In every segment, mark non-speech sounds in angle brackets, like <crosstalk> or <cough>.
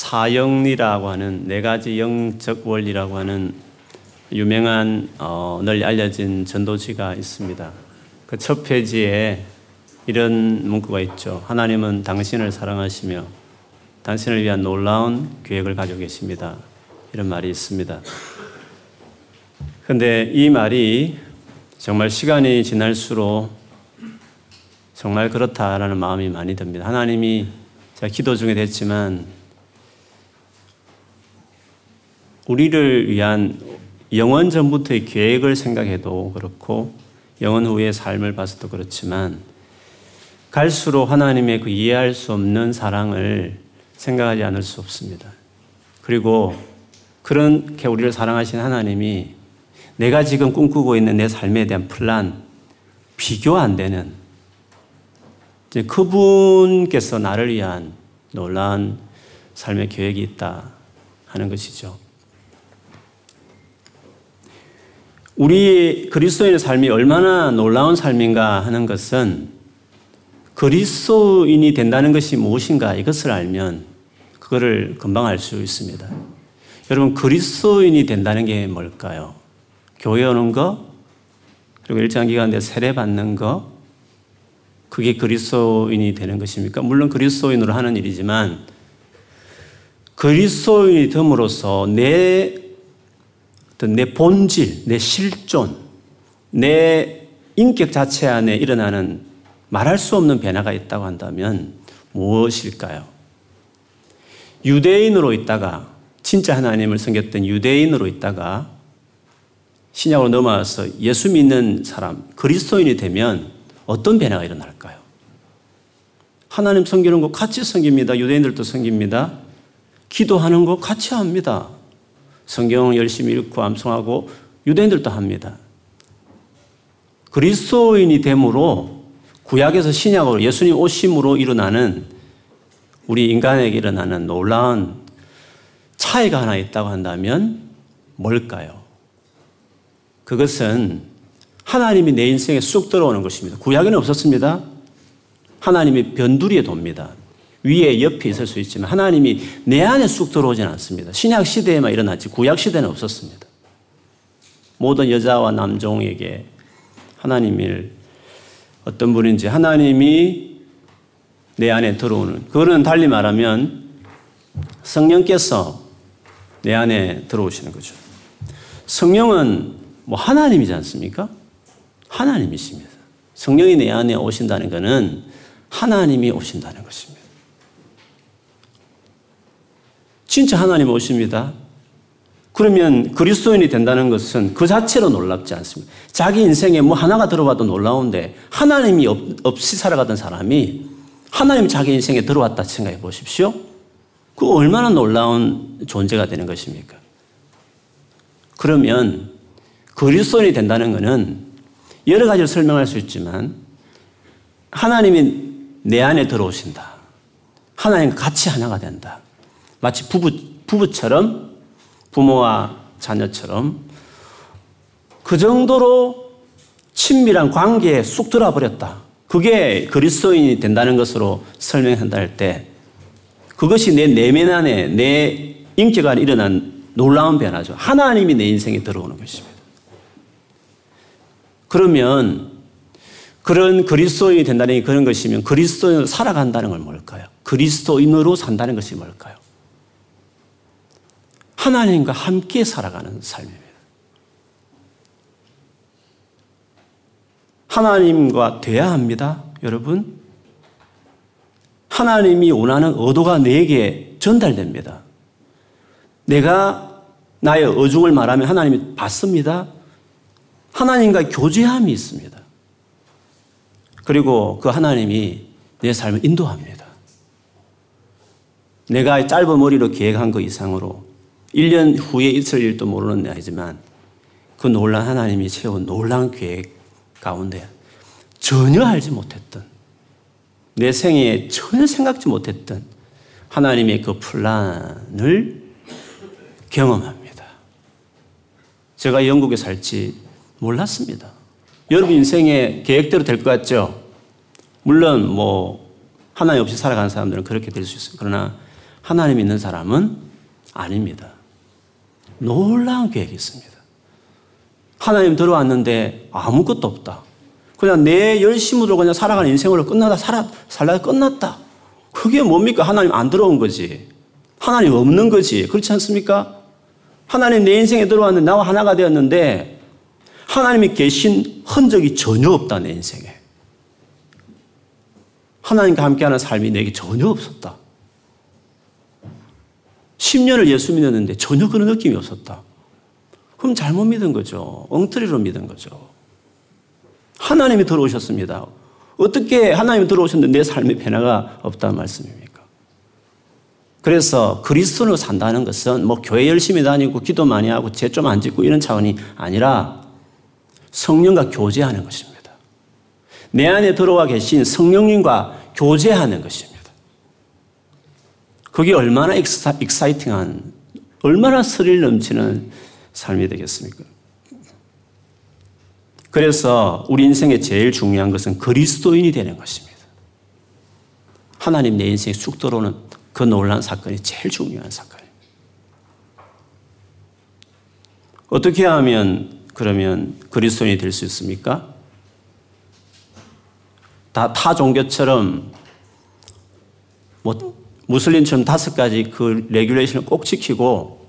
사영리라고 하는 네 가지 영적 원리라고 하는 유명한 어, 널리 알려진 전도지가 있습니다. 그 첫 페이지에 이런 문구가 있죠. 하나님은 당신을 사랑하시며 당신을 위한 놀라운 계획을 가지고 계십니다. 이런 말이 있습니다. 근데 이 말이 정말 시간이 지날수록 정말 그렇다라는 마음이 많이 듭니다. 하나님이 제가 기도 중에 됐지만 우리를 위한 영원 전부터의 계획을 생각해도 그렇고 영원 후의 삶을 봐서도 그렇지만 갈수록 하나님의 그 이해할 수 없는 사랑을 생각하지 않을 수 없습니다. 그리고 그렇게 우리를 사랑하신 하나님이 내가 지금 꿈꾸고 있는 내 삶에 대한 플란 비교 안 되는 그분께서 나를 위한 놀라운 삶의 계획이 있다 하는 것이죠. 우리 그리스도인의 삶이 얼마나 놀라운 삶인가 하는 것은 그리스도인이 된다는 것이 무엇인가 이것을 알면 그거를 금방 알 수 있습니다. 여러분 그리스도인이 된다는 게 뭘까요? 교회 오는 거 그리고 일정 기간 내 세례 받는 거 그게 그리스도인이 되는 것입니까? 물론 그리스도인으로 하는 일이지만 그리스도인이 됨으로써 내 내 본질, 내 실존, 내 인격 자체 안에 일어나는 말할 수 없는 변화가 있다고 한다면 무엇일까요? 유대인으로 있다가 진짜 하나님을 섬겼던 유대인으로 있다가 신약으로 넘어와서 예수 믿는 사람, 그리스도인이 되면 어떤 변화가 일어날까요? 하나님 섬기는 거 같이 섬깁니다. 유대인들도 섬깁니다. 기도하는 거 같이 합니다. 성경 열심히 읽고 암송하고 유대인들도 합니다. 그리스도인이 됨으로 구약에서 신약으로 예수님 오심으로 일어나는 우리 인간에게 일어나는 놀라운 차이가 하나 있다고 한다면 뭘까요? 그것은 하나님이 내 인생에 쑥 들어오는 것입니다. 구약에는 없었습니다. 하나님이 변두리에 돕니다. 위에 옆에 있을 수 있지만 하나님이 내 안에 쑥 들어오진 않습니다. 신약 시대에만 일어났지 구약 시대는 없었습니다. 모든 여자와 남종에게 하나님을 어떤 분인지 하나님이 내 안에 들어오는 그거는 달리 말하면 성령께서 내 안에 들어오시는 거죠. 성령은 뭐 하나님이지 않습니까? 하나님이십니다. 성령이 내 안에 오신다는 것은 하나님이 오신다는 것입니다. 진짜 하나님 오십니다. 그러면 그리스도인이 된다는 것은 그 자체로 놀랍지 않습니다. 자기 인생에 뭐 하나가 들어와도 놀라운데 하나님이 없, 없이 살아가던 사람이 하나님 자기 인생에 들어왔다 생각해 보십시오. 그 얼마나 놀라운 존재가 되는 것입니까? 그러면 그리스도인이 된다는 것은 여러 가지로 설명할 수 있지만 하나님이 내 안에 들어오신다. 하나님과 같이 하나가 된다. 마치 부부, 부부처럼 부모와 자녀처럼 그 정도로 친밀한 관계에 쑥 들어버렸다. 그게 그리스도인이 된다는 것으로 설명한다 할 때 그것이 내 내면 안에 내 인격 안에 일어난 놀라운 변화죠. 하나님이 내 인생에 들어오는 것입니다. 그러면 그런 그리스도인이 된다는 그런 것이면 그리스도인으로 살아간다는 건 뭘까요? 그리스도인으로 산다는 것이 뭘까요? 하나님과 함께 살아가는 삶입니다. 하나님과 돼야 합니다, 여러분. 하나님이 원하는 의도가 내게 전달됩니다. 내가 나의 어중을 말하면 하나님이 받습니다. 하나님과 교제함이 있습니다. 그리고 그 하나님이 내 삶을 인도합니다. 내가 짧은 머리로 계획한 것 이상으로 1년 후에 있을 일도 모르는 나이지만 그 놀란 하나님이 채운 놀란 계획 가운데 전혀 알지 못했던 내 생애에 전혀 생각지 못했던 하나님의 그 플란을 경험합니다. 제가 영국에 살지 몰랐습니다. 여러분 인생의 계획대로 될 것 같죠? 물론 뭐 하나님 없이 살아가는 사람들은 그렇게 될 수 있어요. 그러나 하나님 있는 사람은 아닙니다. 놀라운 계획이 있습니다. 하나님 들어왔는데 아무것도 없다. 그냥 내 열심으로 그냥 살아가는 인생으로 끝나다 살아, 살다가 끝났다. 그게 뭡니까? 하나님 안 들어온 거지. 하나님 없는 거지. 그렇지 않습니까? 하나님 내 인생에 들어왔는데 나와 하나가 되었는데 하나님이 계신 흔적이 전혀 없다, 내 인생에. 하나님과 함께하는 삶이 내게 전혀 없었다. 10년을 예수 믿었는데 전혀 그런 느낌이 없었다. 그럼 잘못 믿은 거죠. 엉터리로 믿은 거죠. 하나님이 들어오셨습니다. 어떻게 하나님이 들어오셨는데 내 삶에 변화가 없다는 말씀입니까? 그래서 그리스도로 산다는 것은 뭐 교회 열심히 다니고 기도 많이 하고 죄 좀 안 짓고 이런 차원이 아니라 성령과 교제하는 것입니다. 내 안에 들어와 계신 성령님과 교제하는 것입니다. 그게 얼마나 exci, exciting한, 얼마나 스릴 넘치는 삶이 되겠습니까? 그래서 우리 인생에 제일 중요한 것은 그리스도인이 되는 것입니다. 하나님 내 인생에 쑥 들어오는 그 놀란 사건이 제일 중요한 사건입니다. 어떻게 하면 그러면 그리스도인이 될 수 있습니까? 다 타 종교처럼 뭐 무슬림처럼 다섯 가지 그 레귤레이션을 꼭 지키고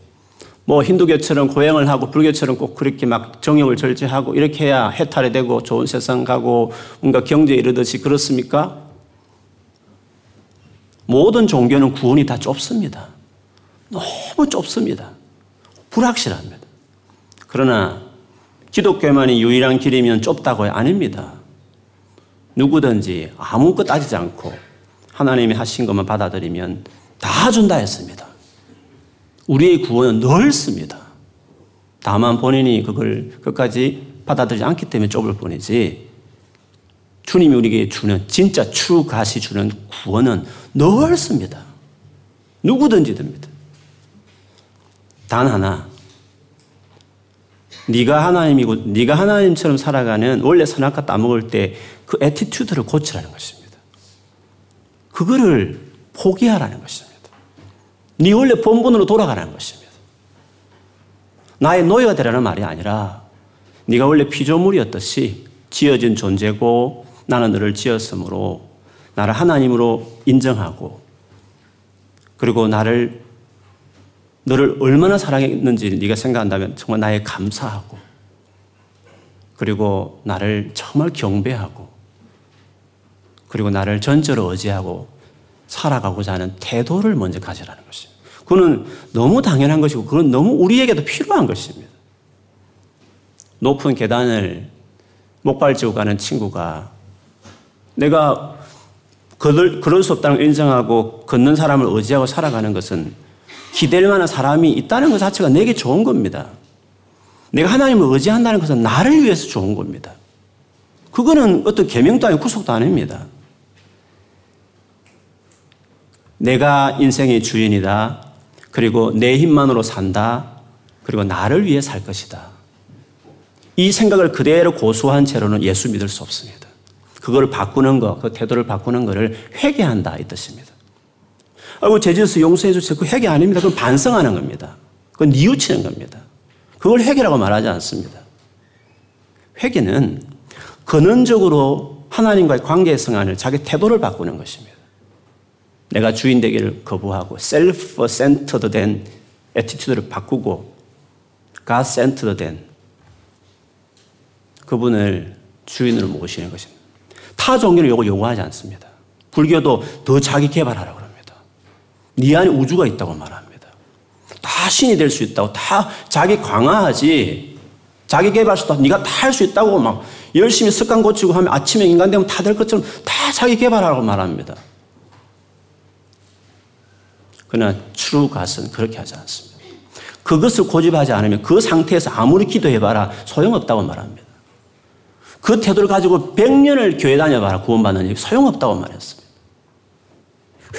뭐 힌두교처럼 고행을 하고 불교처럼 꼭 그렇게 막 정욕을 절제하고 이렇게 해야 해탈이 되고 좋은 세상 가고 뭔가 경제에 이르듯이 그렇습니까? 모든 종교는 구원이 다 좁습니다. 너무 좁습니다. 불확실합니다. 그러나 기독교만이 유일한 길이면 좁다고요? 아닙니다. 누구든지 아무것도 따지지 않고 하나님이 하신 것만 받아들이면 다 준다 했습니다. 우리의 구원은 넓습니다. 다만 본인이 그걸 끝까지 받아들이지 않기 때문에 좁을 뿐이지 주님이 우리에게 주는 진짜 추 가시 주는 구원은 넓습니다. 누구든지 됩니다. 단 하나 네가 하나님이고 네가 하나님처럼 살아가는 원래 선악과 따먹을 때 그 attitude를 고치라는 것입니다. 그거를 포기하라는 것입니다. 네 원래 본분으로 돌아가라는 것입니다. 나의 노예가 되라는 말이 아니라 네가 원래 피조물이었듯이 지어진 존재고 나는 너를 지었으므로 나를 하나님으로 인정하고 그리고 나를 너를 얼마나 사랑했는지 네가 생각한다면 정말 나에 감사하고 그리고 나를 정말 경배하고 그리고 나를 전적으로 의지하고 살아가고자 하는 태도를 먼저 가지라는 것입니다. 그거는 너무 당연한 것이고 그건 너무 우리에게도 필요한 것입니다. 높은 계단을 목발지고 가는 친구가 내가 그럴, 수 없다는 걸 인정하고 걷는 사람을 의지하고 살아가는 것은 기댈 만한 사람이 있다는 것 자체가 내게 좋은 겁니다. 내가 하나님을 의지한다는 것은 나를 위해서 좋은 겁니다. 그거는 어떤 계명도 아니고 구속도 아닙니다. 내가 인생의 주인이다. 그리고 내 힘만으로 산다. 그리고 나를 위해 살 것이다. 이 생각을 그대로 고수한 채로는 예수 믿을 수 없습니다. 그걸 바꾸는 거, 그 태도를 바꾸는 것을 회개한다 이 뜻입니다. 아이고, 제 죄에서 용서해 주세요. 그 회개 아닙니다. 그건 반성하는 겁니다. 그건 뉘우치는 겁니다. 그걸 회개라고 말하지 않습니다. 회개는 근원적으로 하나님과의 관계성 안의 자기 태도를 바꾸는 것입니다. 내가 주인 되기를 거부하고 self centered 된 attitude를 바꾸고 God centered 된 그분을 주인으로 모시는 것입니다. 타 종교는 이거 요구하지 않습니다. 불교도 더 자기 개발하라고 네 안에 우주가 있다고 말합니다. 다 신이 될 수 있다고 다 자기 강화하지 자기 개발수도 네가 다 할 수 있다고 막 열심히 습관 고치고 하면 아침에 인간 되면 다 될 것처럼 다 자기 개발하라고 말합니다. 그러나 true God은 그렇게 하지 않습니다. 그것을 고집하지 않으면 그 상태에서 아무리 기도해봐라 소용없다고 말합니다. 그 태도를 가지고 100년을 교회 다녀봐라 구원받는 일 소용없다고 말했습니다.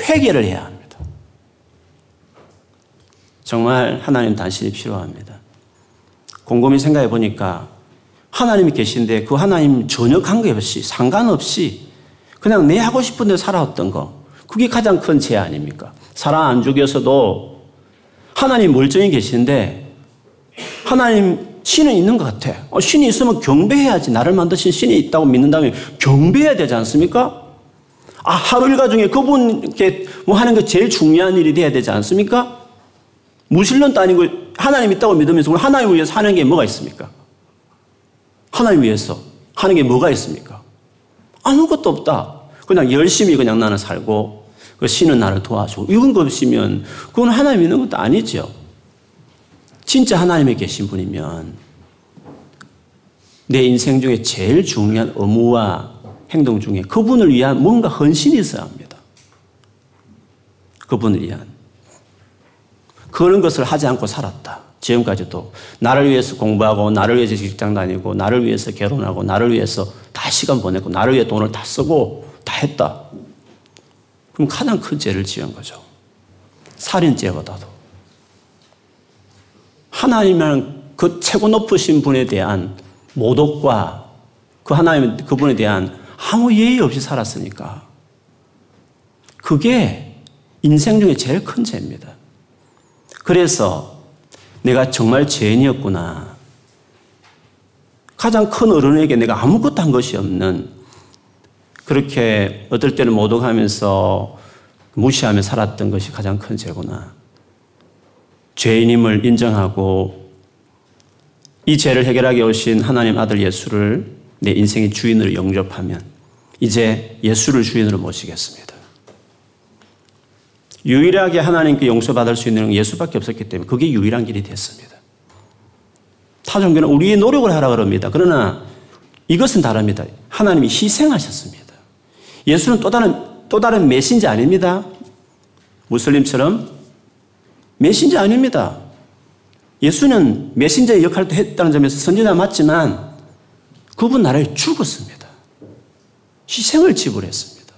회개를 해야 합니다. 정말 하나님 당신이 필요합니다. 곰곰이 생각해 보니까 하나님이 계신데 그 하나님 전혀 관계없이 상관없이 그냥 내 하고 싶은 대로 살아왔던 거 그게 가장 큰 죄 아닙니까? 사람 안 죽여서도 하나님 멀쩡히 계시는데 하나님 신은 있는 것 같아. 어, 신이 있으면 경배해야지. 나를 만드신 신이 있다고 믿는다면 경배해야 되지 않습니까? 아, 하루 일과 중에 그분께 뭐 하는 게 제일 중요한 일이 돼야 되지 않습니까? 무신론도 아니고 하나님 있다고 믿으면서 하나님 위해서 하는 게 뭐가 있습니까? 하나님 위해서 하는 게 뭐가 있습니까? 아무것도 없다. 그냥 열심히 그냥 나는 살고 그 신은 나를 도와주고 이건 거 없으면 그건 하나님 믿는 것도 아니죠. 진짜 하나님에 계신 분이면 내 인생 중에 제일 중요한 의무와 행동 중에 그분을 위한 뭔가 헌신이 있어야 합니다. 그분을 위한. 그런 것을 하지 않고 살았다. 지금까지도 나를 위해서 공부하고 나를 위해서 직장 다니고 나를 위해서 결혼하고 나를 위해서 다 시간 보내고 나를 위해 돈을 다 쓰고 다 했다. 그럼 가장 큰 죄를 지은 거죠. 살인죄보다도. 하나님이라는 그 최고 높으신 분에 대한 모독과 그 하나님 그분에 대한 아무 예의 없이 살았으니까 그게 인생 중에 제일 큰 죄입니다. 그래서 내가 정말 죄인이었구나. 가장 큰 어른에게 내가 아무것도 한 것이 없는 그렇게 어떨 때는 모독하면서 무시하며 살았던 것이 가장 큰 죄구나. 죄인임을 인정하고 이 죄를 해결하게 오신 하나님 아들 예수를 내 인생의 주인으로 영접하면 이제 예수를 주인으로 모시겠습니다. 유일하게 하나님께 용서받을 수 있는 예수밖에 없었기 때문에 그게 유일한 길이 됐습니다. 타 종교는 우리의 노력을 하라 그럽니다. 그러나 이것은 다릅니다. 하나님이 희생하셨습니다. 예수는 또 다른, 또 다른 메신저 아닙니다. 무슬림처럼 메신저 아닙니다. 예수는 메신저의 역할도 했다는 점에서 선지자 맞지만 그분 나라에 죽었습니다. 희생을 지불했습니다.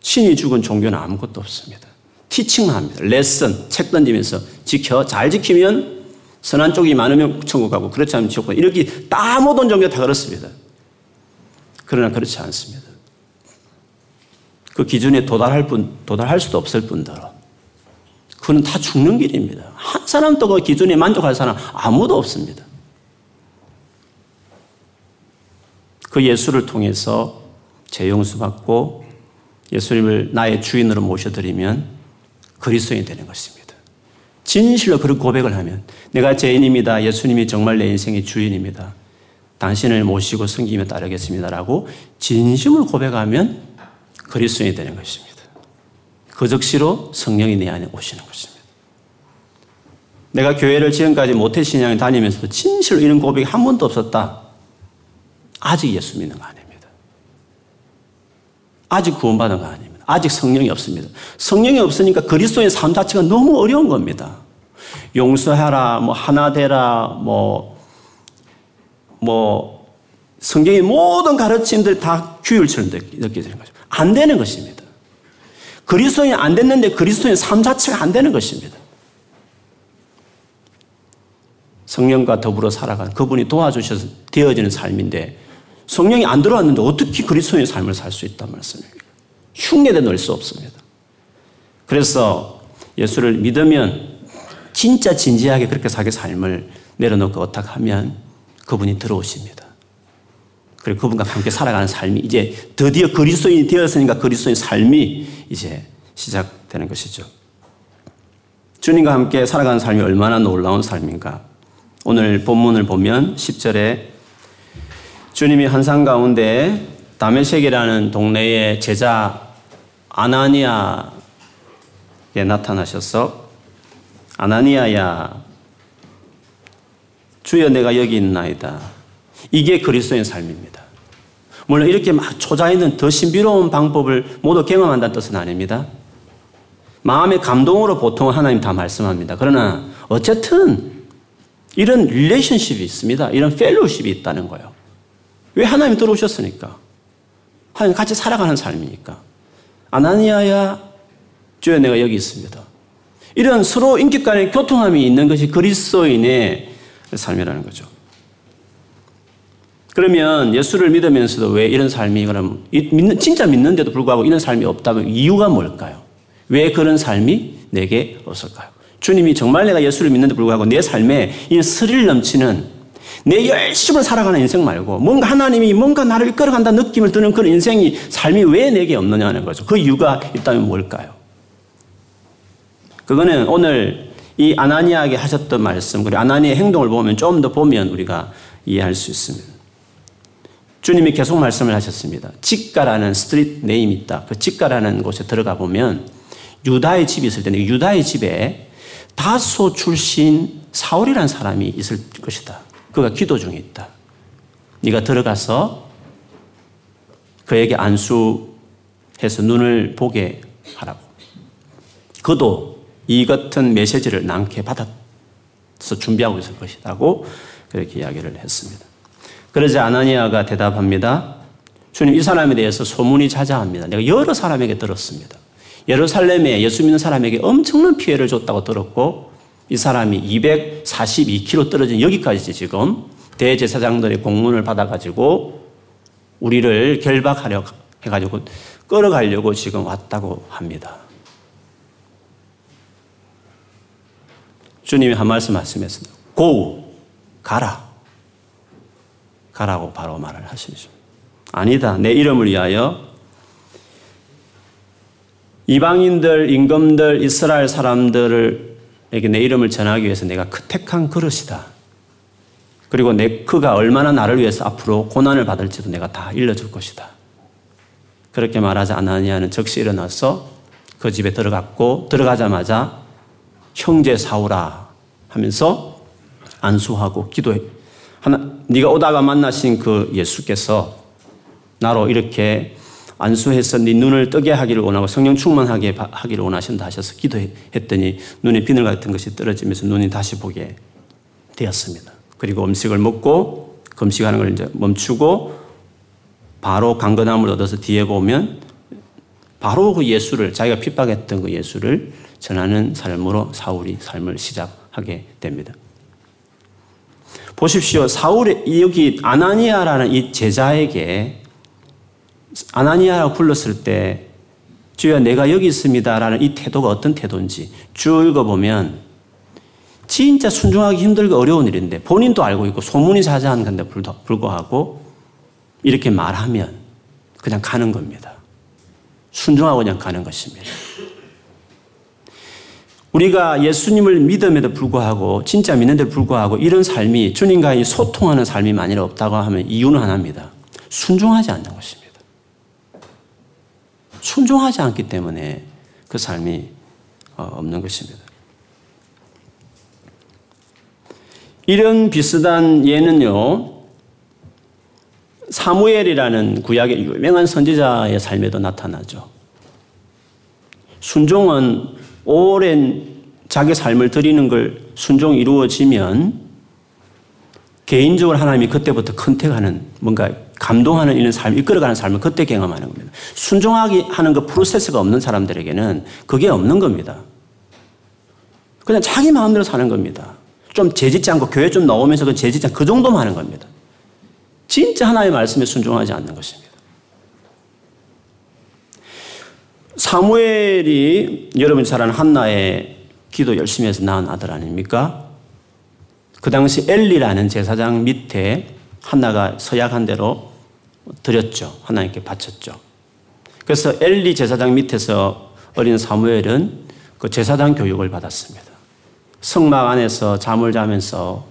신이 죽은 종교는 아무것도 없습니다. 티칭만 합니다. 레슨, 책 던지면서 지켜. 잘 지키면 선한 쪽이 많으면 천국 가고 그렇지 않으면 지옥 가고 이렇게 다 모든 종교 다 그렇습니다. 그러나 그렇지 않습니다. 그 기준에 도달할 분, 도달할 수도 없을 뿐더러 그는 다 죽는 길입니다. 한 사람도 그 기준에 만족할 사람 아무도 없습니다. 그 예수를 통해서 재용수 받고 예수님을 나의 주인으로 모셔드리면 그리스도인이 되는 것입니다. 진실로 그런 고백을 하면 내가 죄인입니다. 예수님이 정말 내 인생의 주인입니다. 당신을 모시고 섬기며 따르겠습니다라고 진심을 고백하면 그리스도인이 되는 것입니다. 그 즉시로 성령이 내 안에 오시는 것입니다. 내가 교회를 지금까지 모태 신앙을 다니면서도 진실로 이런 고백이 한 번도 없었다. 아직 예수 믿는 거 아닙니다. 아직 구원받은 거 아닙니다. 아직 성령이 없습니다. 성령이 없으니까 그리스도의 삶 자체가 너무 어려운 겁니다. 용서하라, 뭐 하나 되라, 뭐, 뭐, 성경의 모든 가르침들이 다 규율처럼 느껴지는 거죠. 안 되는 것입니다. 그리스도인이 안 됐는데 그리스도인 삶 자체가 안 되는 것입니다. 성령과 더불어 살아가는 그분이 도와주셔서 되어지는 삶인데 성령이 안 들어왔는데 어떻게 그리스도의 삶을 살 수 있단 말씀입니까? 흉내도 낼수 없습니다. 그래서 예수를 믿으면 진짜 진지하게 그렇게 자기 삶을 내려놓고 어탁하면 그분이 들어오십니다. 그리고 그분과 함께 살아가는 삶이 이제 드디어 그리스도인이 되었으니까 그리스도인 삶이 이제 시작되는 것이죠. 주님과 함께 살아가는 삶이 얼마나 놀라운 삶인가. 오늘 본문을 보면 10절에 주님이 한산 가운데 다메섹이라는 동네의 제자 아나니아에 나타나셔서 아나니아야 주여 내가 여기 있나이다. 이게 그리스도의 삶입니다. 물론 이렇게 막 초자에는 더 신비로운 방법을 모두 경험한다는 뜻은 아닙니다. 마음의 감동으로 보통 하나님 다 말씀합니다. 그러나 어쨌든 이런 릴레이션십이 있습니다. 이런 펠로십이 있다는 거예요. 왜 하나님 들어오셨으니까? 하나님 같이 살아가는 삶이니까. 아나니아야, 주여 내가 여기 있습니다. 이런 서로 인격 간의 교통함이 있는 것이 그리스도인의 삶이라는 거죠. 그러면 예수를 믿으면서도 왜 이런 삶이 그럼 믿는 진짜 믿는데도 불구하고 이런 삶이 없다면 이유가 뭘까요? 왜 그런 삶이 내게 없을까요? 주님이 정말 내가 예수를 믿는데 불구하고 내 삶에 이 스릴 넘치는 내 열심을 살아가는 인생 말고 뭔가 하나님이 뭔가 나를 이끌어간다 느낌을 드는 그런 인생이 삶이 왜 내게 없느냐는 거죠. 그 이유가 있다면 뭘까요? 그거는 오늘 이 아나니아에게 하셨던 말씀 그리고 아나니아의 행동을 보면 좀 더 보면 우리가 이해할 수 있습니다. 주님이 계속 말씀을 하셨습니다. 직가라는 street name이 있다. 그 직가라는 곳에 들어가 보면 유다의 집이 있을 텐데 유다의 집에 다소 출신 사울이라는 사람이 있을 것이다. 그가 기도 중에 있다. 네가 들어가서 그에게 안수해서 눈을 보게 하라고. 그도 이 같은 메시지를 낭게 받아서 준비하고 있을 것이라고 그렇게 이야기를 했습니다. 그러자 아나니아가 대답합니다. 주님 이 사람에 대해서 소문이 자자합니다. 내가 여러 사람에게 들었습니다. 예루살렘에 예수 믿는 사람에게 엄청난 피해를 줬다고 들었고 이 사람이 242km 떨어진 여기까지 지금 대제사장들의 공문을 받아가지고 우리를 결박하려 해가지고 끌어가려고 지금 왔다고 합니다. 주님이 한 말씀 말씀했습니다. 고 가라. 가라고 바로 말을 하시죠. 아니다. 내 이름을 위하여 이방인들, 임금들, 이스라엘 사람들에게 내 이름을 전하기 위해서 내가 그 택한 그릇이다. 그리고 내 그가 얼마나 나를 위해서 앞으로 고난을 받을지도 내가 다 일러줄 것이다. 그렇게 말하자 아나니아는 즉시 일어나서 그 집에 들어갔고 들어가자마자 형제 사오라 하면서 안수하고 기도해. 하나, 네가 오다가 만나신 그 예수께서 나로 이렇게 안수해서 네 눈을 뜨게 하기를 원하고 성령 충만하게 하기를 원하신다 하셔서 기도했더니 눈에 비늘 같은 것이 떨어지면서 눈이 다시 보게 되었습니다. 그리고 음식을 먹고 금식하는 걸 이제 멈추고 바로 강건함을 얻어서 뒤에 보면 바로 그 예수를 자기가 핍박했던 그 예수를 전하는 삶으로 사울이 삶을 시작 하게 됩니다. 보십시오. 사울의 여기 아나니아라는 이 제자에게 아나니아라고 불렀을 때 주여 내가 여기 있습니다라는 이 태도가 어떤 태도인지 쭉 읽어보면 진짜 순종하기 힘들고 어려운 일인데 본인도 알고 있고 소문이 자자한 건데 불구하고 이렇게 말하면 그냥 가는 겁니다. 순종하고 그냥 가는 것입니다. 우리가 예수님을 믿음에도 불구하고 진짜 믿는데도 불구하고 이런 삶이 주님과의 소통하는 삶이 만일 없다고 하면 이유는 하나입니다. 순종하지 않는 것입니다. 순종하지 않기 때문에 그 삶이 어, 없는 것입니다. 이런 비슷한 예는요, 사무엘이라는 구약의 유명한 선지자의 삶에도 나타나죠. 순종은 오랜 자기 삶을 드리는 걸 순종이 이루어지면 개인적으로 하나님이 그때부터 컨택하는 뭔가 감동하는 이런 삶, 이끌어가는 삶을 그때 경험하는 겁니다. 순종하기 하는 그 프로세스가 없는 사람들에게는 그게 없는 겁니다. 그냥 자기 마음대로 사는 겁니다. 좀 재짓지 않고 교회 좀 나오면서 그 재짓지 않고 그 정도만 하는 겁니다. 진짜 하나님의 말씀에 순종하지 않는 것입니다. 사무엘이 여러분 잘 아는 한나의 기도 열심히 해서 낳은 아들 아닙니까? 그 당시 엘리라는 제사장 밑에 한나가 서약한 대로 드렸죠. 하나님께 바쳤죠. 그래서 엘리 제사장 밑에서 어린 사무엘은 그 제사장 교육을 받았습니다. 성막 안에서 잠을 자면서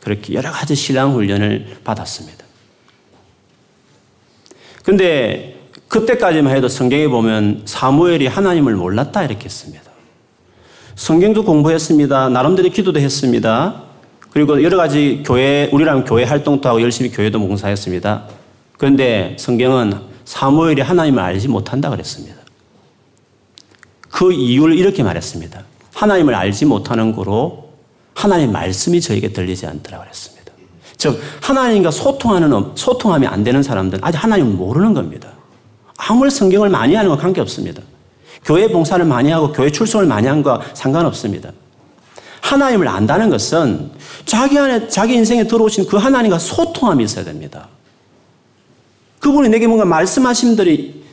그렇게 여러 가지 신앙 훈련을 받았습니다. 근데 그때까지만 해도 성경에 보면 사무엘이 하나님을 몰랐다 이렇게 했습니다. 성경도 공부했습니다. 나름대로 기도도 했습니다. 그리고 여러 가지 교회, 우리랑 교회 활동도 하고 열심히 교회도 봉사했습니다. 그런데 성경은 사무엘이 하나님을 알지 못한다 그랬습니다. 그 이유를 이렇게 말했습니다. 하나님을 알지 못하는 거로 하나님 말씀이 저에게 들리지 않더라 그랬습니다. 즉 하나님과 소통하는 소통하면 안 되는 사람들은 아직 하나님을 모르는 겁니다. 아무리 성경을 많이 하는 건 관계없습니다. 교회 봉사를 많이 하고 교회 출석을 많이 한 거 상관없습니다. 하나님을 안다는 것은 자기 안에 자기 인생에 들어오신 그 하나님과 소통함이 있어야 됩니다. 그분이 내게 뭔가 말씀하심들이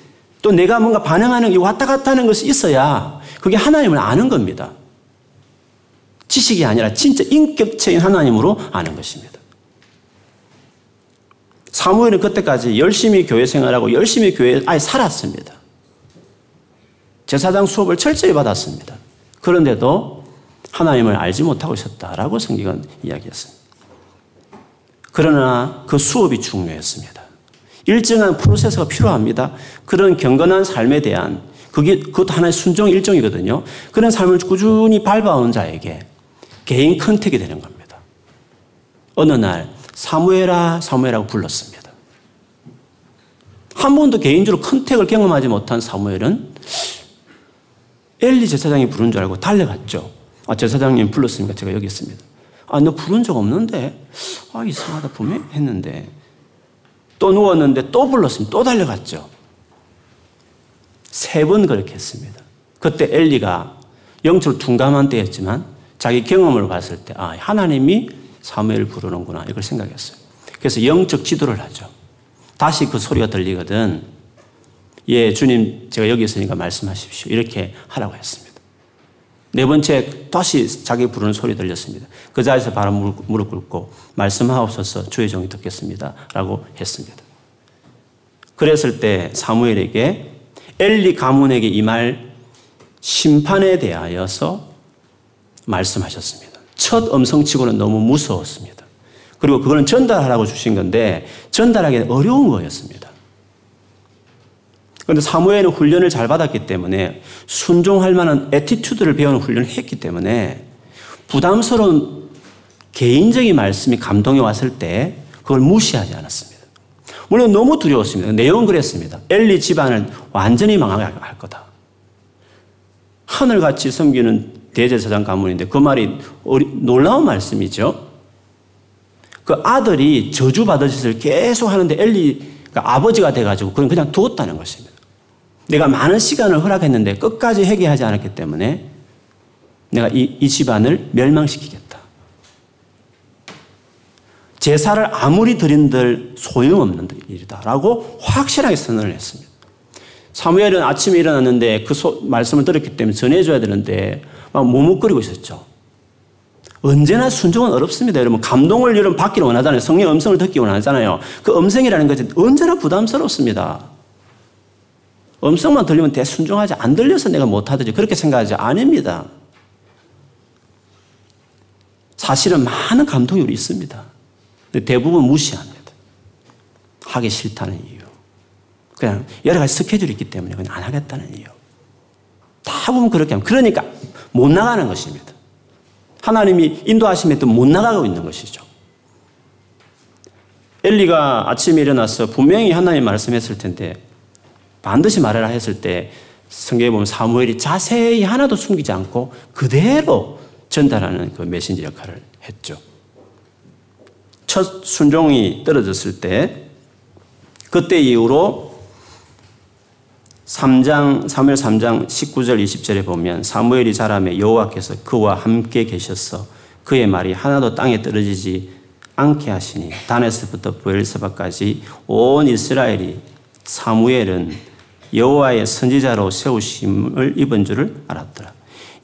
또 내가 뭔가 반응하는 게 왔다 갔다 하는 것이 있어야 그게 하나님을 아는 겁니다. 지식이 아니라 진짜 인격체인 하나님으로 아는 것입니다. 사무엘은 그때까지 열심히 교회 생활하고 열심히 교회에 아예 살았습니다. 제사장 수업을 철저히 받았습니다. 그런데도 하나님을 알지 못하고 있었다라고 성경은 이야기했습니다. 그러나 그 수업이 중요했습니다. 일정한 프로세스가 필요합니다. 그런 경건한 삶에 대한 그게 그것도 하나의 순종 일종이거든요. 그런 삶을 꾸준히 밟아오는 자에게 개인 컨택이 되는 겁니다. 어느 날 사무엘아 사무엘하고 불렀습니다. 한 번도 개인적으로 컨택을 경험하지 못한 사무엘은 엘리 제사장이 부른 줄 알고 달려갔죠. 아, 제사장님 불렀으니까 제가 여기 있습니다. 아, 너 부른 적 없는데? 아, 이상하다. 분명히 했는데. 또 누웠는데 또 불렀습니다. 또 달려갔죠. 세 번 그렇게 했습니다. 그때 엘리가 영적으로 둔감한 때였지만 자기 경험을 봤을 때, 아, 하나님이 사무엘을 부르는구나. 이걸 생각했어요. 그래서 영적 지도를 하죠. 다시 그 소리가 들리거든. 예, 주님, 제가 여기 있으니까 말씀하십시오. 이렇게 하라고 했습니다. 네 번째, 다시 자기 부르는 소리 들렸습니다. 그 자리에서 바로 무릎 꿇고, 말씀하옵소서 주의 종이 듣겠습니다. 라고 했습니다. 그랬을 때 사무엘에게 엘리 가문에게 이말 심판에 대하여서 말씀하셨습니다. 첫 음성치고는 너무 무서웠습니다. 그리고 그거는 전달하라고 주신 건데 전달하기는 어려운 거였습니다. 그런데 사무엘은 훈련을 잘 받았기 때문에 순종할 만한 attitude를 배우는 훈련을 했기 때문에 부담스러운 개인적인 말씀이 감동이 왔을 때 그걸 무시하지 않았습니다. 물론 너무 두려웠습니다. 내용은 그랬습니다. 엘리 집안을 완전히 망하게 할 거다. 하늘같이 섬기는 대제사장 가문인데 그 말이 놀라운 말씀이죠. 그 아들이 저주받을 짓을 계속 하는데 엘리가 아버지가 돼가지고 그건 그냥 두었다는 것입니다. 내가 많은 시간을 허락했는데 끝까지 회개하지 않았기 때문에 내가 이, 이 집안을 멸망시키겠다. 제사를 아무리 드린들 소용없는 일이다라고 확실하게 선언을 했습니다. 사무엘은 아침에 일어났는데 그 소, 말씀을 들었기 때문에 전해줘야 되는데 막 머뭇거리고 있었죠. 언제나 순종은 어렵습니다. 여러분 감동을 여러분 받기를 원하잖아요. 성령 음성을 듣기 원하잖아요. 그 음성이라는 것은 언제나 부담스럽습니다. 음성만 들리면 대순종하지 안 들려서 내가 못하든지 그렇게 생각하지 아닙니다. 사실은 많은 감동이 우리 있습니다. 대부분 무시합니다. 하기 싫다는 이유. 그냥 여러 가지 스케줄이 있기 때문에 그냥 안 하겠다는 이유. 다 보면 그렇게 하면 그러니까 못 나가는 것입니다. 하나님이 인도하심에도 못 나가고 있는 것이죠. 엘리가 아침에 일어나서 분명히 하나님 말씀했을 텐데 반드시 말해라 했을 때 성경에 보면 사무엘이 자세히 하나도 숨기지 않고 그대로 전달하는 그 메신저 역할을 했죠. 첫 순종이 떨어졌을 때 그때 이후로 3장 3월 3장 19절 20절에 보면 사무엘이 자라매 여호와께서 그와 함께 계셨어 그의 말이 하나도 땅에 떨어지지 않게 하시니 단에서부터 부엘세바까지 온 이스라엘이 사무엘은 여호와의 선지자로 세우심을 입은 줄을 알았더라.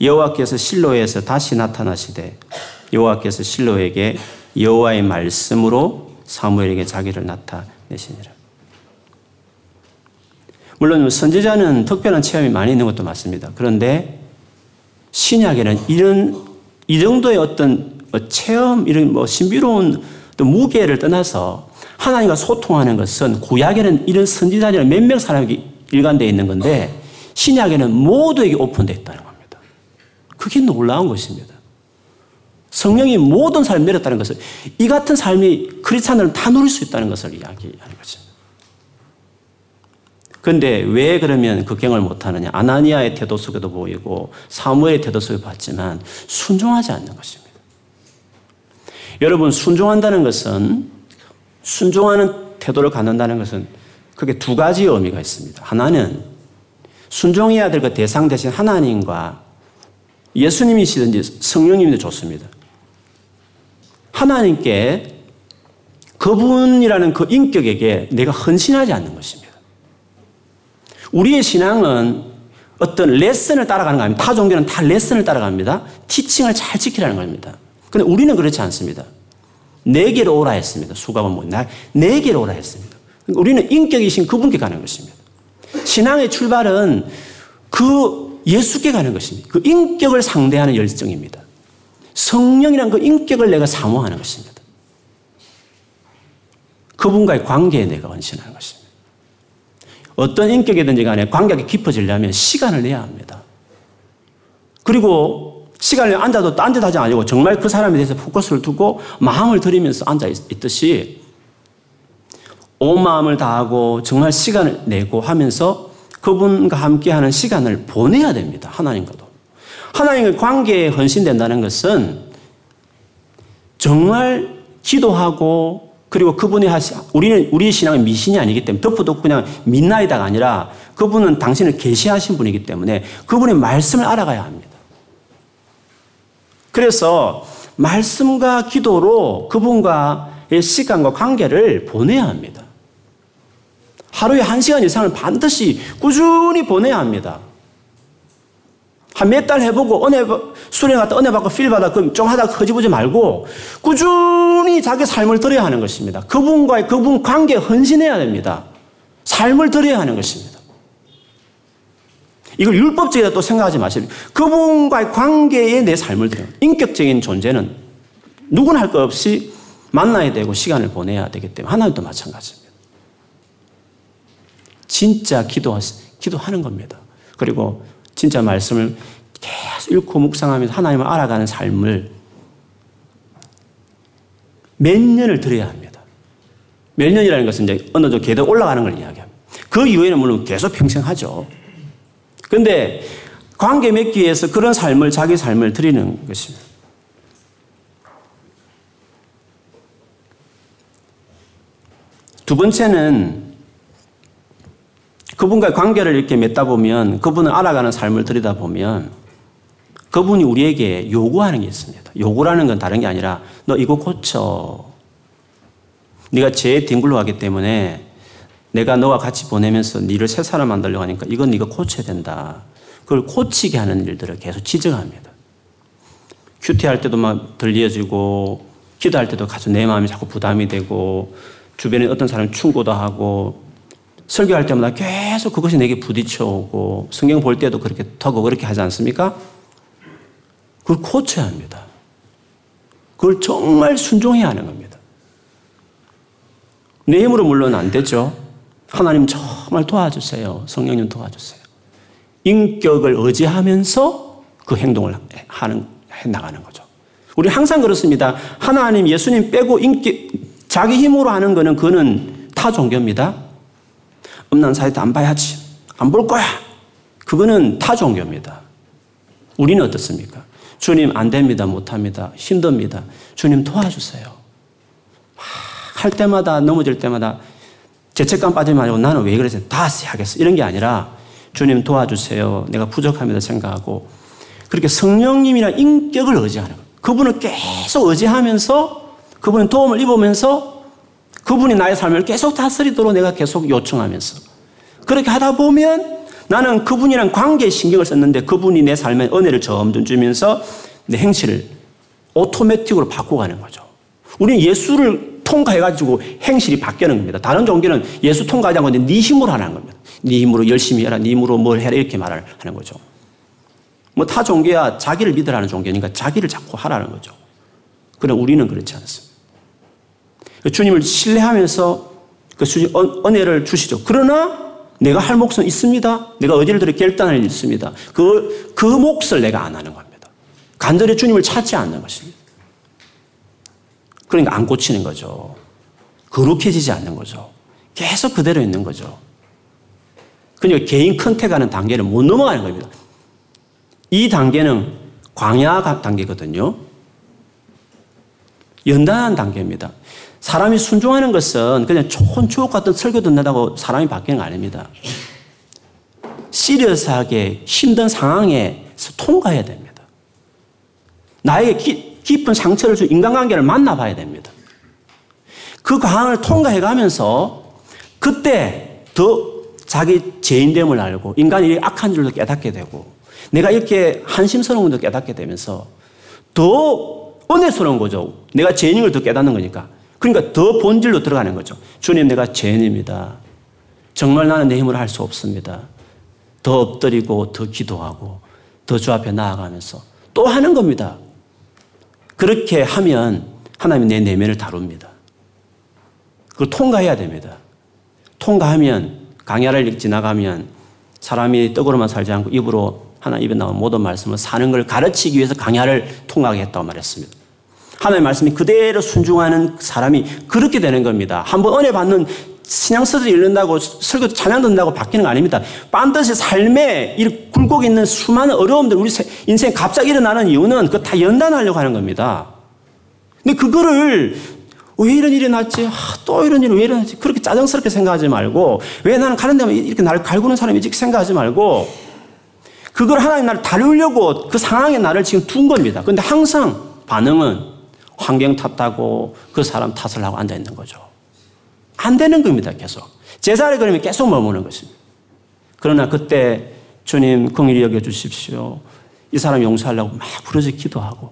여호와께서 실로에서 다시 나타나시되 여호와께서 실로에게 여호와의 말씀으로 사무엘에게 자기를 나타내시니라. 물론 선지자는 특별한 체험이 많이 있는 것도 맞습니다. 그런데 신약에는 이런 이 정도의 어떤 뭐 체험 이런 뭐 신비로운 무게를 떠나서 하나님과 소통하는 것은 구약에는 이런 선지자들은 몇명 사람이 일관되어 있는 건데 신약에는 모두에게 오픈되어 있다는 겁니다. 그게 놀라운 것입니다. 성령이 모든 삶을 내렸다는 것은 이 같은 삶이 크리스찬들은 다 누릴 수 있다는 것을 이야기하는 것입니다. 그런데 왜 그러면 극경을 그 못하느냐? 아나니아의 태도 속에도 보이고 사무엘의 태도 속에 봤지만 순종하지 않는 것입니다. 여러분 순종한다는 것은 순종하는 태도를 갖는다는 것은 그게 두 가지 의미가 있습니다. 하나는 순종해야 될 그 대상 대신 하나님과 예수님이시든지 성령님도 좋습니다. 하나님께 그분이라는 그 인격에게 내가 헌신하지 않는 것입니다. 우리의 신앙은 어떤 레슨을 따라가는 거 아닙니다. 타 종교는 다 레슨을 따라갑니다. 티칭을 잘 지키라는 겁니다. 근데 우리는 그렇지 않습니다. 내게로 오라 했습니다. 수갑은 뭐, 나, 내게로 오라 했습니다. 그러니까 우리는 인격이신 그분께 가는 것입니다. 신앙의 출발은 그 예수께 가는 것입니다. 그 인격을 상대하는 열정입니다. 성령이란 그 인격을 내가 사모하는 것입니다. 그분과의 관계에 내가 헌신하는 것입니다. 어떤 인격이든지 간에 관계가 깊어지려면 시간을 내야 합니다. 그리고 시간을 앉아도 딴짓 하지 아니고 정말 그 사람에 대해서 포커스를 두고 마음을 들이면서 앉아 있듯이 온 마음을 다하고 정말 시간을 내고 하면서 그분과 함께하는 시간을 보내야 됩니다. 하나님과도. 하나님의 관계에 헌신된다는 것은 정말 기도하고 그리고 그분이 하시, 우리는, 우리의 신앙은 미신이 아니기 때문에 덮어도 그냥 믿나이다가 아니라 그분은 당신을 계시하신 분이기 때문에 그분의 말씀을 알아가야 합니다. 그래서 말씀과 기도로 그분과의 시간과 관계를 보내야 합니다. 하루에 한 시간 이상을 반드시 꾸준히 보내야 합니다. 한 몇 달 해보고 은혜 수련 갔다 은혜 받고 필 받아 그럼 좀 하다가 허지부지 말고 꾸준히 자기 삶을 들여야 하는 것입니다. 그분과의 그분 관계에 헌신해야 됩니다. 삶을 들여야 하는 것입니다. 이걸 율법적이다 또 생각하지 마시고 그분과의 관계에 내 삶을 들여 인격적인 존재는 누구나 할 것 없이 만나야 되고 시간을 보내야 되기 때문에 하나님도 마찬가지입니다. 진짜 기도, 기도하는 겁니다. 그리고 진짜 말씀을 계속 읽고 묵상하면서 하나님을 알아가는 삶을 몇 년을 들여야 합니다. 몇 년이라는 것은 이제 어느 정도 계도 올라가는 걸 이야기합니다. 그 이후에는 물론 계속 평생 하죠. 근데 관계 맺기 위해서 그런 삶을, 자기 삶을 드리는 것입니다. 두 번째는 그분과의 관계를 이렇게 맺다 보면 그분을 알아가는 삶을 들이다 보면 그분이 우리에게 요구하는 게 있습니다. 요구라는 건 다른 게 아니라 너 이거 고쳐. 네가 죄에 뒹굴러 가기 때문에 내가 너와 같이 보내면서 너를 새 사람 만들려고 하니까 이건 네가 고쳐야 된다. 그걸 고치게 하는 일들을 계속 지적합니다. 큐티할 때도 막 들려지고 기도할 때도 가서 내 마음이 자꾸 부담이 되고 주변에 어떤 사람 충고도 하고 설교할 때마다 계속 그것이 내게 부딪혀오고 성경 볼 때도 그렇게 터고 그렇게 하지 않습니까? 그걸 고쳐야 합니다. 그걸 정말 순종해야 하는 겁니다. 내 힘으로 물론 안 되죠. 하나님 정말 도와주세요. 성령님 도와주세요. 인격을 의지하면서 그 행동을 하는, 해 나가는 거죠. 우리 항상 그렇습니다. 하나님, 예수님 빼고 인격, 자기 힘으로 하는 거는 그는 타 종교입니다. 음란 사이트 안 봐야지. 안 볼 거야. 그거는 타 종교입니다. 우리는 어떻습니까? 주님 안 됩니다. 못 합니다. 힘듭니다. 주님 도와주세요. 할 때마다 넘어질 때마다 죄책감 빠지면 아니고 나는 왜 그랬어요? 다 해야겠어. 이런 게 아니라 주님 도와주세요. 내가 부족합니다 생각하고 그렇게 성령님이나 인격을 의지하는 거예요. 그분을 계속 의지하면서 그분의 도움을 입으면서 그분이 나의 삶을 계속 다스리도록 내가 계속 요청하면서 그렇게 하다 보면 나는 그분이랑 관계에 신경을 썼는데 그분이 내 삶에 은혜를 점점 주면서 내 행실을 오토매틱으로 바꿔가는 거죠. 우리는 예수를 통과해가지고 행실이 바뀌는 겁니다. 다른 종교는 예수 통과하지 않고 네 힘으로 하는 겁니다. 네 힘으로 열심히 해라, 네 힘으로 뭘 해라 이렇게 말을 하는 거죠. 뭐 타 종교야 자기를 믿으라는 종교니까 자기를 자꾸 하라는 거죠. 그러나 우리는 그렇지 않습니다. 그 주님을 신뢰하면서 그 주님 은혜를 주시죠. 그러나 내가 할 몫은 있습니다. 내가 어디를 들어 결단할 일 있습니다. 그, 그 몫을 내가 안 하는 겁니다. 간절히 주님을 찾지 않는 것입니다. 그러니까 안 고치는 거죠. 거룩해지지 않는 거죠. 계속 그대로 있는 거죠. 그러니까 개인 컨택하는 단계를 못 넘어가는 겁니다. 이 단계는 광야 단계거든요. 연단한 단계입니다. 사람이 순종하는 것은 그냥 좋은 추억 같은 설교 듣는다고 사람이 바뀌는 거 아닙니다. 시리어스하게 힘든 상황에서 통과해야 됩니다. 나에게 기, 깊은 상처를 준 인간관계를 만나봐야 됩니다. 그 과항을 통과해 가면서 그때 더 자기 죄인됨을 알고 인간이 악한 줄도 깨닫게 되고 내가 이렇게 한심스러운 것도 깨닫게 되면서 더 은혜스러운 거죠. 내가 죄인인 걸 더 깨닫는 거니까. 그러니까 더 본질로 들어가는 거죠. 주님, 내가 죄인입니다. 정말 나는 내 힘으로 할 수 없습니다. 더 엎드리고 더 기도하고 더 주 앞에 나아가면서 또 하는 겁니다. 그렇게 하면 하나님이 내 내면을 다룹니다. 그걸 통과해야 됩니다. 통과하면 강야를 지나가면 사람이 떡으로만 살지 않고 입으로 하나 입에 나온 모든 말씀을 사는 걸 가르치기 위해서 강야를 통하게 했다고 말했습니다. 하나님의 말씀이 그대로 순종하는 사람이 그렇게 되는 겁니다. 한번 은혜 받는 신앙서들 읽는다고 설교 찬양 듣는다고 바뀌는 거 아닙니다. 반드시 삶에 이 굴곡 있는 수많은 어려움들 우리 인생 갑자기 일어나는 이유는 그거 다 연단하려고 하는 겁니다. 근데 그거를 왜 이런 일이 났지? 아, 또 이런 일이 왜 일어났지? 그렇게 짜증스럽게 생각하지 말고 왜 나는 가는 데만 이렇게 날 갈구는 사람이지 생각하지 말고 그걸 하나님 나를 다루려고 그 상황에 나를 지금 둔 겁니다. 근데 항상 반응은 환경 탓하고 그 사람 탓을 하고 앉아 있는 거죠. 안 되는 겁니다, 계속. 제자리 그러면 계속 머무는 것입니다. 그러나 그때 주님 긍휼히 여겨 주십시오. 이 사람 용서하려고 막 부르짖 기도하고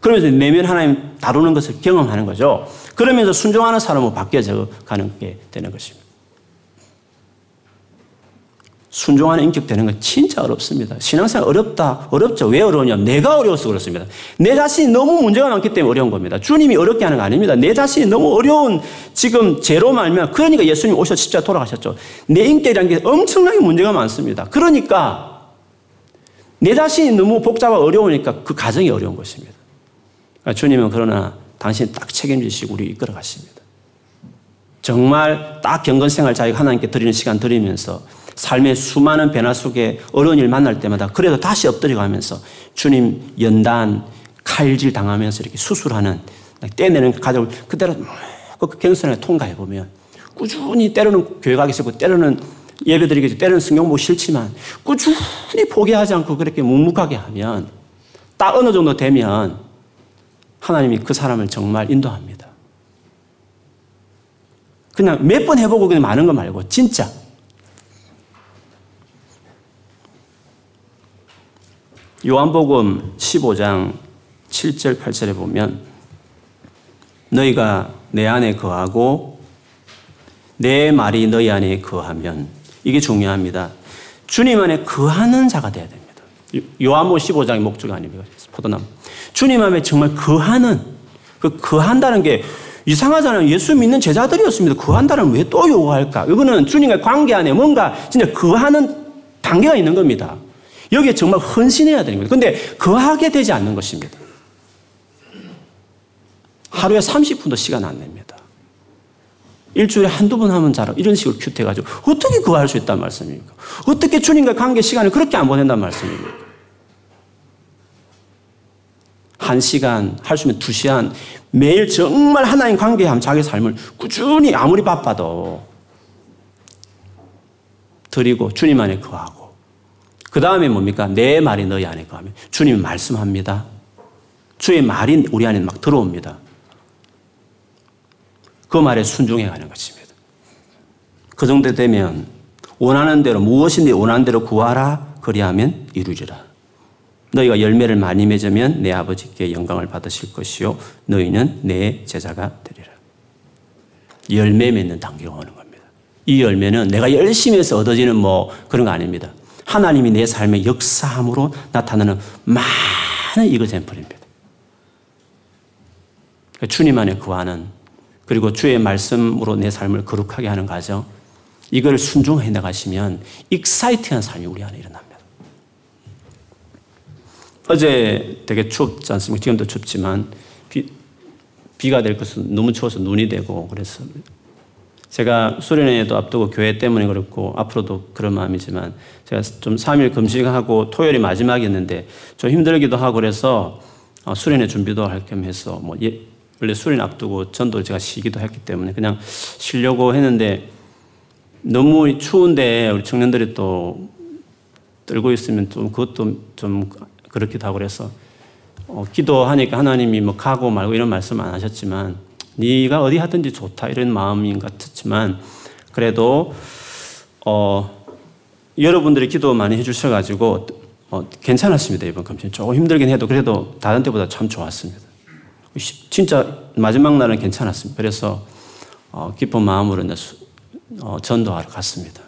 그러면서 내면 하나님 다루는 것을 경험하는 거죠. 그러면서 순종하는 사람으로 바뀌어져 가는 게 되는 것입니다. 순종하는 인격 되는 건 진짜 어렵습니다. 신앙생활 어렵다. 어렵죠. 왜 어려우냐? 내가 어려워서 그렇습니다. 내 자신이 너무 문제가 많기 때문에 어려운 겁니다. 주님이 어렵게 하는 거 아닙니다. 내 자신이 너무 어려운 지금 죄로 말면 그러니까 예수님 오셔 십자 돌아가셨죠. 내 인격이라는 게 엄청나게 문제가 많습니다. 그러니까 내 자신이 너무 복잡하고 어려우니까 그 가정이 어려운 것입니다. 그러니까 주님은 그러나 당신 딱 책임지시고 우리 이끌어 가십니다. 정말 딱 경건생활 자기가 하나님께 드리는 시간 드리면서 삶의 수많은 변화 속에 어려운 일 만날 때마다 그래도 다시 엎드려 가면서 주님 연단, 칼질 당하면서 이렇게 수술하는 떼내는 가족을 그대로 그 경선을 통과해 보면 꾸준히 때로는 교회 가기 싫고 때로는 예배 드리기 때로는 성경 보기 싫지만 꾸준히 포기하지 않고 그렇게 묵묵하게 하면 딱 어느 정도 되면 하나님이 그 사람을 정말 인도합니다. 그냥 몇 번 해보고 그냥 많은 거 말고 진짜 요한복음 15장 7절 8절에 보면 너희가 내 안에 거하고 내 말이 너희 안에 거하면 이게 중요합니다. 주님 안에 거하는 자가 되어야 됩니다. 요한복음 15장의 목적 아닙니까? 포도나무. 주님 안에 정말 거하는 그 거한다는 게 이상하잖아요. 예수 믿는 제자들이었습니다. 거한다는 왜 또 요구할까? 이거는 주님과의 관계 안에 뭔가 진짜 거하는 단계가 있는 겁니다. 여기에 정말 헌신해야 되는 거예요. 근데 거하게 되지 않는 것입니다. 하루에 30분도 시간 안 냅니다. 일주일에 한두 번 하면 잘하 이런 식으로 큐트해가지고 어떻게 그거 수 있단 말씀입니까? 어떻게 주님과 관계 시간을 그렇게 안 보낸단 말씀입니까? 한 시간, 할 수 있으면 두 시간, 매일 정말 하나님 관계하면 자기 삶을 꾸준히 아무리 바빠도 드리고 주님 안에 거하고 그 다음에 뭡니까? 내 말이 너희 안에 거하면 주님이 말씀합니다. 주의 말이 우리 안에 막 들어옵니다. 그 말에 순종해 가는 것입니다. 그 정도 되면 원하는 대로 무엇인데 원하는 대로 구하라 그리하면 이루리라. 너희가 열매를 많이 맺으면 내 아버지께 영광을 받으실 것이요 너희는 내 제자가 되리라. 열매 맺는 단계가 오는 겁니다. 이 열매는 내가 열심히 해서 얻어지는 뭐 그런 거 아닙니다. 하나님이 내 삶의 역사함으로 나타나는 많은 이거젠플입니다. 주님 안에 구하는 그리고 주의 말씀으로 내 삶을 거룩하게 하는 과정 이걸 순종해 나가시면 익사이팅한 삶이 우리 안에 일어납니다. 어제 되게 춥지 않습니까? 지금도 춥지만 비, 비가 될 것은 너무 추워서 눈이 되고 그래서 제가 수련회도 앞두고 교회 때문에 그렇고 앞으로도 그런 마음이지만 제가 좀 3일 금식하고 토요일이 마지막이었는데 좀 힘들기도 하고 그래서 어, 수련회 준비도 할 겸 해서 뭐 예, 원래 수련 앞두고 전도 제가 쉬기도 했기 때문에 그냥 쉬려고 했는데 너무 추운데 우리 청년들이 또 떨고 있으면 좀 그것도 좀 그렇기도 하고 그래서 어, 기도하니까 하나님이 뭐 가고 말고 이런 말씀 안 하셨지만 네가 어디 하든지 좋다 이런 마음인 것 같지만 그래도 어, 여러분들이 기도 많이 해주셔가지고 어, 괜찮았습니다 이번 검진 조금 힘들긴 해도 그래도 다른 때보다 참 좋았습니다. 진짜 마지막 날은 괜찮았습니다. 그래서 어, 기쁜 마음으로 이제 수, 어, 전도하러 갔습니다.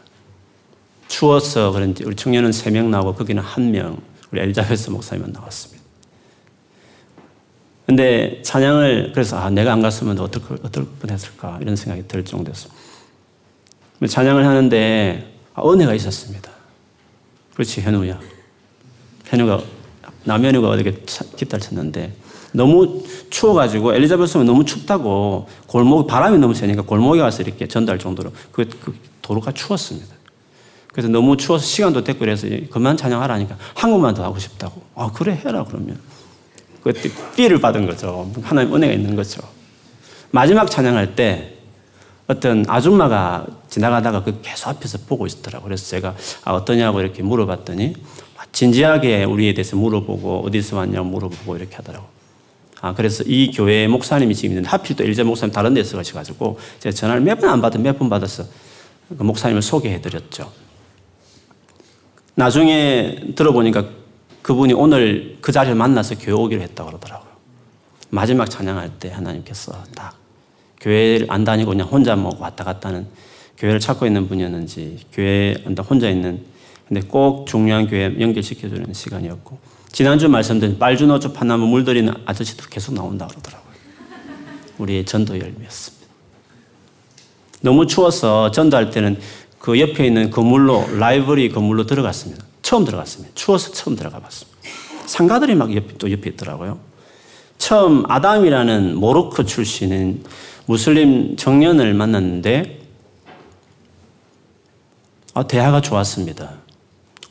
추워서 그런지 우리 청년은 세명 나오고 거기는 한 명, 우리 엘자베스 목사님만 나왔습니다. 근데 찬양을 그래서 아, 내가 안 갔으면 어떨, 어떨 뻔했을까 이런 생각이 들 정도였습니다. 찬양을 하는데 아, 은혜가 있었습니다. 그렇지 현우야. 현우가 남현우가 어떻게 기타를 쳤는데 너무 추워가지고 엘리자베스는 너무 춥다고 골목 바람이 너무 세니까 골목에 가서 이렇게 전달 정도로 그, 그 도로가 추웠습니다. 그래서 너무 추워서 시간도 됐고 그래서 그만 찬양하라니까 한 곡만 더 하고 싶다고. 아 그래 해라 그러면. 그때 삐를 받은 거죠. 하나님 은혜가 있는 거죠. 마지막 찬양할 때 어떤 아줌마가 지나가다가 그 계속 앞에서 보고 있더라고요. 그래서 제가 아, 어떠냐고 이렇게 물어봤더니 진지하게 우리에 대해서 물어보고 어디서 왔냐고 물어보고 이렇게 하더라고요. 아, 그래서 이 교회 목사님이 지금 있는데 하필 또 일제 목사님 다른 데서 가셔가지고 제가 전화를 몇 번 안 받아 몇번 받아서 그 목사님을 소개해 드렸죠. 나중에 들어보니까 그분이 오늘 그 자리를 만나서 교회 오기로 했다고 그러더라고요. 마지막 찬양할 때 하나님께서 딱 교회를 안 다니고 그냥 혼자 뭐 왔다 갔다 하는 교회를 찾고 있는 분이었는지 교회에 혼자 있는 근데 꼭 중요한 교회 연결시켜주는 시간이었고 지난주 말씀드린 빨주노초 파나무 물들이는 아저씨도 계속 나온다 그러더라고요. 우리의 전도 열매였습니다. 너무 추워서 전도할 때는 그 옆에 있는 건물로 라이브리 건물로 들어갔습니다. 처음 들어갔습니다. 추워서 처음 들어가 봤습니다. 상가들이 막 옆에, 또 옆에 있더라고요. 처음 아담이라는 모로코 출신인 무슬림 청년을 만났는데 아, 대화가 좋았습니다.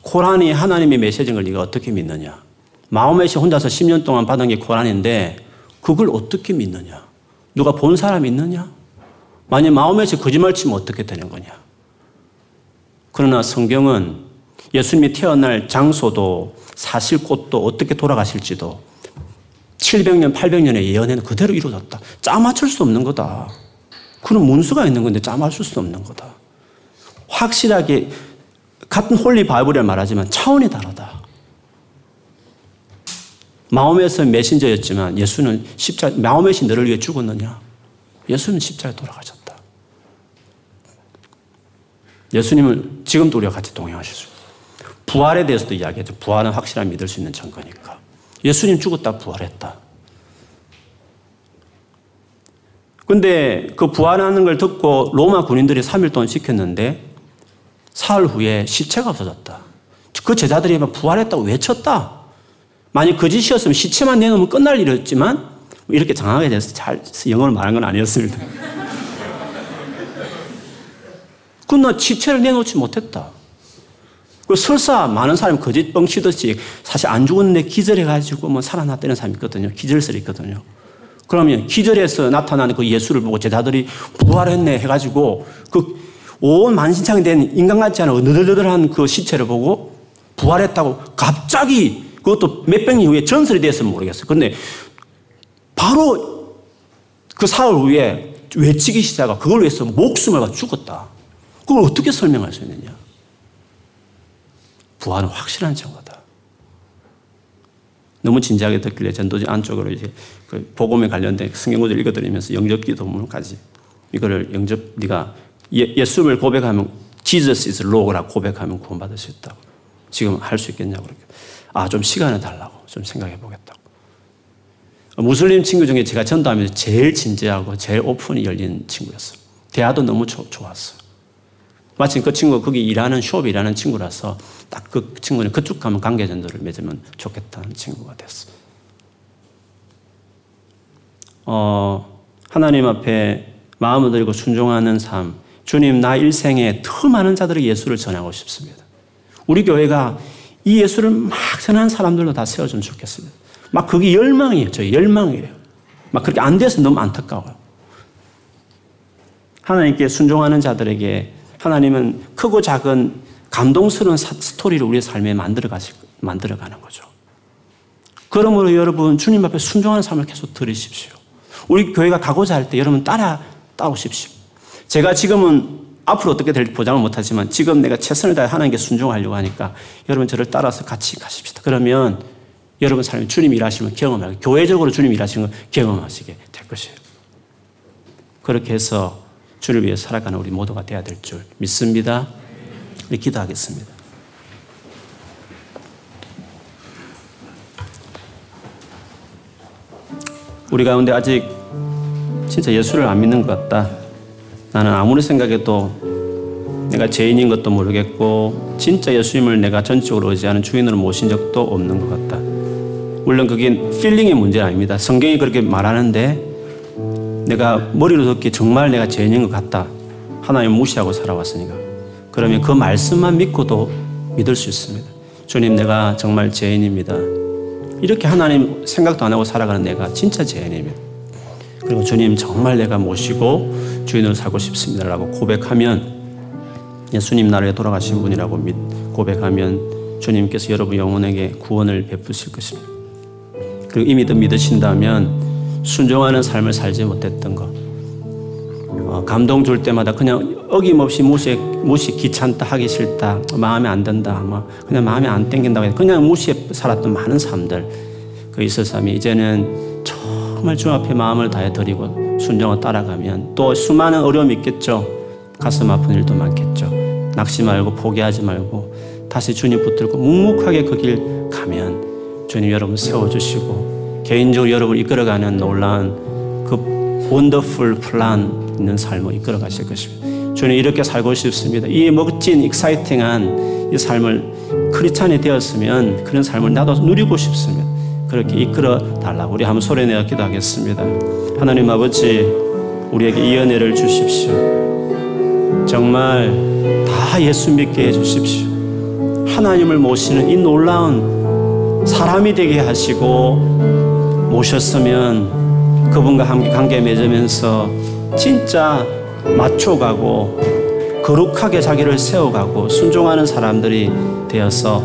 코란이 하나님의 메시지인 걸 네가 어떻게 믿느냐? 마음에시 혼자서 10년 동안 받은 게 코란인데 그걸 어떻게 믿느냐? 누가 본 사람 있느냐? 만약 마음에시 거짓말 치면 어떻게 되는 거냐? 그러나 성경은 예수님이 태어날 장소도 사실 꽃도 어떻게 돌아가실지도 700년, 800년의 예언에는 그대로 이루어졌다. 짜 맞출 수 없는 거다. 그런 문수가 있는 건데 짜 맞출 수 없는 거다. 확실하게 같은 홀리 바이블이라 말하지만 차원이 다르다. 마음에서 메신저였지만 예수는 십자 마음에서 너를 위해 죽었느냐? 예수는 십자가에 돌아가셨다. 예수님을 지금도 우리가 같이 동행하실 수 부활에 대해서도 이야기했죠. 부활은 확실한 믿을 수 있는 증거니까. 예수님 죽었다 부활했다. 근데 그 부활하는 걸 듣고 로마 군인들이 3일 동안 지켰는데 사흘 후에 시체가 없어졌다. 그 제자들이 부활했다고 외쳤다. 만약 거짓이었으면 시체만 내놓으면 끝날 일이었지만 이렇게 장하게 돼서 잘 영어를 말한 건 아니었습니다. <laughs> 그나 시체를 내놓지 못했다. 그 설사 많은 사람이 거짓 뻥 치듯이 사실 안 죽었는데 기절해가지고 뭐 살아났다는 사람이 있거든요. 기절설이 있거든요. 그러면 기절해서 나타나는 그 예수를 보고 제자들이 부활했네 해가지고 그 온 만신창이 된 인간 같지 않은 느들느들한 그 시체를 보고 부활했다고 갑자기 그것도 몇백 년 후에 전설이 됐으면 모르겠어요. 근데 바로 그 사흘 후에 외치기 시작하 그걸 위해서 목숨을 가 죽었다. 그걸 어떻게 설명할 수 있느냐? 부활은 확실한 증거다. 너무 진지하게 듣길래 전도지 안쪽으로 이제 그 복음에 관련된 성경구절 읽어드리면서 영접 기도문까지 이거를 영접 네가 예, 수를 고백하면 Jesus is Lord라고 고백하면 구원받을 수 있다고. 지금 할 수 있겠냐고 그렇게. 아, 좀 시간을 달라고 좀 생각해 보겠다고. 무슬림 친구 중에 제가 전도하면서 제일 진지하고 제일 오픈이 열린 친구였어요. 대화도 너무 조, 좋았어요. 마침 그 친구가 거기 일하는 숍 일하는 친구라서 딱 그 친구는 그쪽 가면 관계 전도를 맺으면 좋겠다는 친구가 됐어. 어, 하나님 앞에 마음을 들고 순종하는 삶. 주님, 나 일생에 더 많은 자들에게 예수를 전하고 싶습니다. 우리 교회가 이 예수를 막 전하는 사람들로 다 세워주면 좋겠습니다. 막 그게 열망이에요. 저 열망이에요. 막 그렇게 안 돼서 너무 안타까워요. 하나님께 순종하는 자들에게 하나님은 크고 작은 감동스러운 스토리를 우리의 삶에 만들어 가실, 만들어 가는 거죠. 그러므로 여러분, 주님 앞에 순종하는 삶을 계속 들으십시오. 우리 교회가 가고자 할 때 여러분 따라 따오십시오. 제가 지금은 앞으로 어떻게 될지 보장을 못하지만 지금 내가 최선을 다해 하나님께 순종하려고 하니까 여러분 저를 따라서 같이 가십시다. 그러면 여러분 삶에 주님 일하시면 경험하고 교회적으로 주님 일하시는 걸 경험하시게 될 것이에요. 그렇게 해서 주를 위해 살아가는 우리 모두가 되어야 될 줄 믿습니다. 우리 기도하겠습니다. 우리 가운데 아직 진짜 예수를 안 믿는 것 같다. 나는 아무리 생각해도 내가 죄인인 것도 모르겠고 진짜 예수님을 내가 전적으로 의지하는 주인으로 모신 적도 없는 것 같다. 물론 그게 필링의 문제 아닙니다. 성경이 그렇게 말하는데 내가 머리로 듣기 정말 내가 죄인인 것 같다. 하나님 무시하고 살아왔으니까. 그러면 그 말씀만 믿고도 믿을 수 있습니다. 주님, 내가 정말 죄인입니다. 이렇게 하나님 생각도 안 하고 살아가는 내가 진짜 죄인입니다. 그리고 주님, 정말 내가 모시고 주인으로 살고 싶습니다라고 고백하면 예수님 나라에 돌아가신 분이라고 고백하면 주님께서 여러분 영혼에게 구원을 베푸실 것입니다. 그리고 이미 더 믿으신다면 순종하는 삶을 살지 못했던 것. 어, 감동 줄 때마다 그냥 어김없이 무시, 무시 귀찮다, 하기 싫다, 마음에 안 든다, 뭐 그냥 마음에 안 땡긴다고 그냥 무시해 살았던 많은 사람들. 그 사람이 이제는 정말 주 앞에 마음을 다해 드리고 순종을 따라가면 또 수많은 어려움이 있겠죠. 가슴 아픈 일도 많겠죠. 낙심 말고 포기하지 말고 다시 주님 붙들고 묵묵하게 그 길 가면 주님 여러분 세워주시고 개인적으로 여러분 이끌어가는 놀라운 그 wonderful plan 있는 삶을 이끌어 가실 것입니다. 주님 이렇게 살고 싶습니다. 이 멋진 exciting한 이 삶을 크리스찬이 되었으면 그런 삶을 나도 누리고 싶습니다. 그렇게 이끌어 달라고 우리 한번 소리 내어 기도하겠습니다. 하나님 아버지 우리에게 이 은혜를 주십시오. 정말 다 예수 믿게 해 주십시오. 하나님을 모시는 이 놀라운 사람이 되게 하시고 모셨으면 그분과 함께 관계 맺으면서 진짜 맞춰가고 거룩하게 자기를 세워가고 순종하는 사람들이 되어서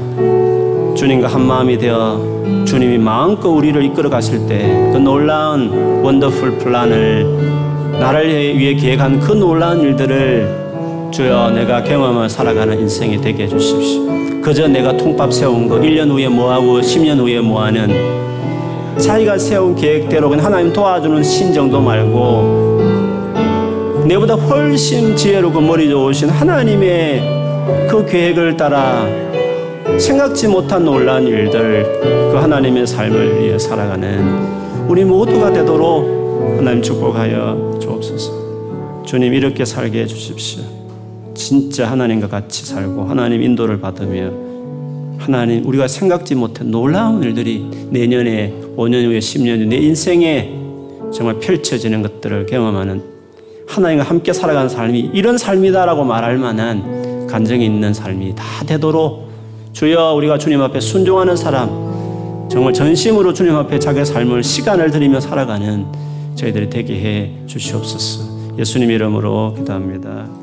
주님과 한 마음이 되어 주님이 마음껏 우리를 이끌어 가실 때 그 놀라운 wonderful plan을 나를 위해 계획한 그 놀라운 일들을 주여 내가 경험을 살아가는 인생이 되게 해주십시오. 그저 내가 통밥 세운 거 1년 후에 뭐하고 10년 후에 뭐하는 자기가 세운 계획대로 그냥 하나님 도와주는 신 정도 말고 내보다 훨씬 지혜롭고 머리 좋으신 하나님의 그 계획을 따라 생각지 못한 놀라운 일들 그 하나님의 삶을 위해 살아가는 우리 모두가 되도록 하나님 축복하여 주옵소서. 주님 이렇게 살게 해 주십시오. 진짜 하나님과 같이 살고 하나님 인도를 받으며 하나님 우리가 생각지 못한 놀라운 일들이 내년에 5년 후에 10년 후에 내 인생에 정말 펼쳐지는 것들을 경험하는 하나님과 함께 살아가는 삶이 이런 삶이다라고 말할 만한 간정이 있는 삶이 다 되도록 주여 우리가 주님 앞에 순종하는 사람 정말 전심으로 주님 앞에 자기의 삶을 시간을 들이며 살아가는 저희들이 되게 해 주시옵소서. 예수님 이름으로 기도합니다.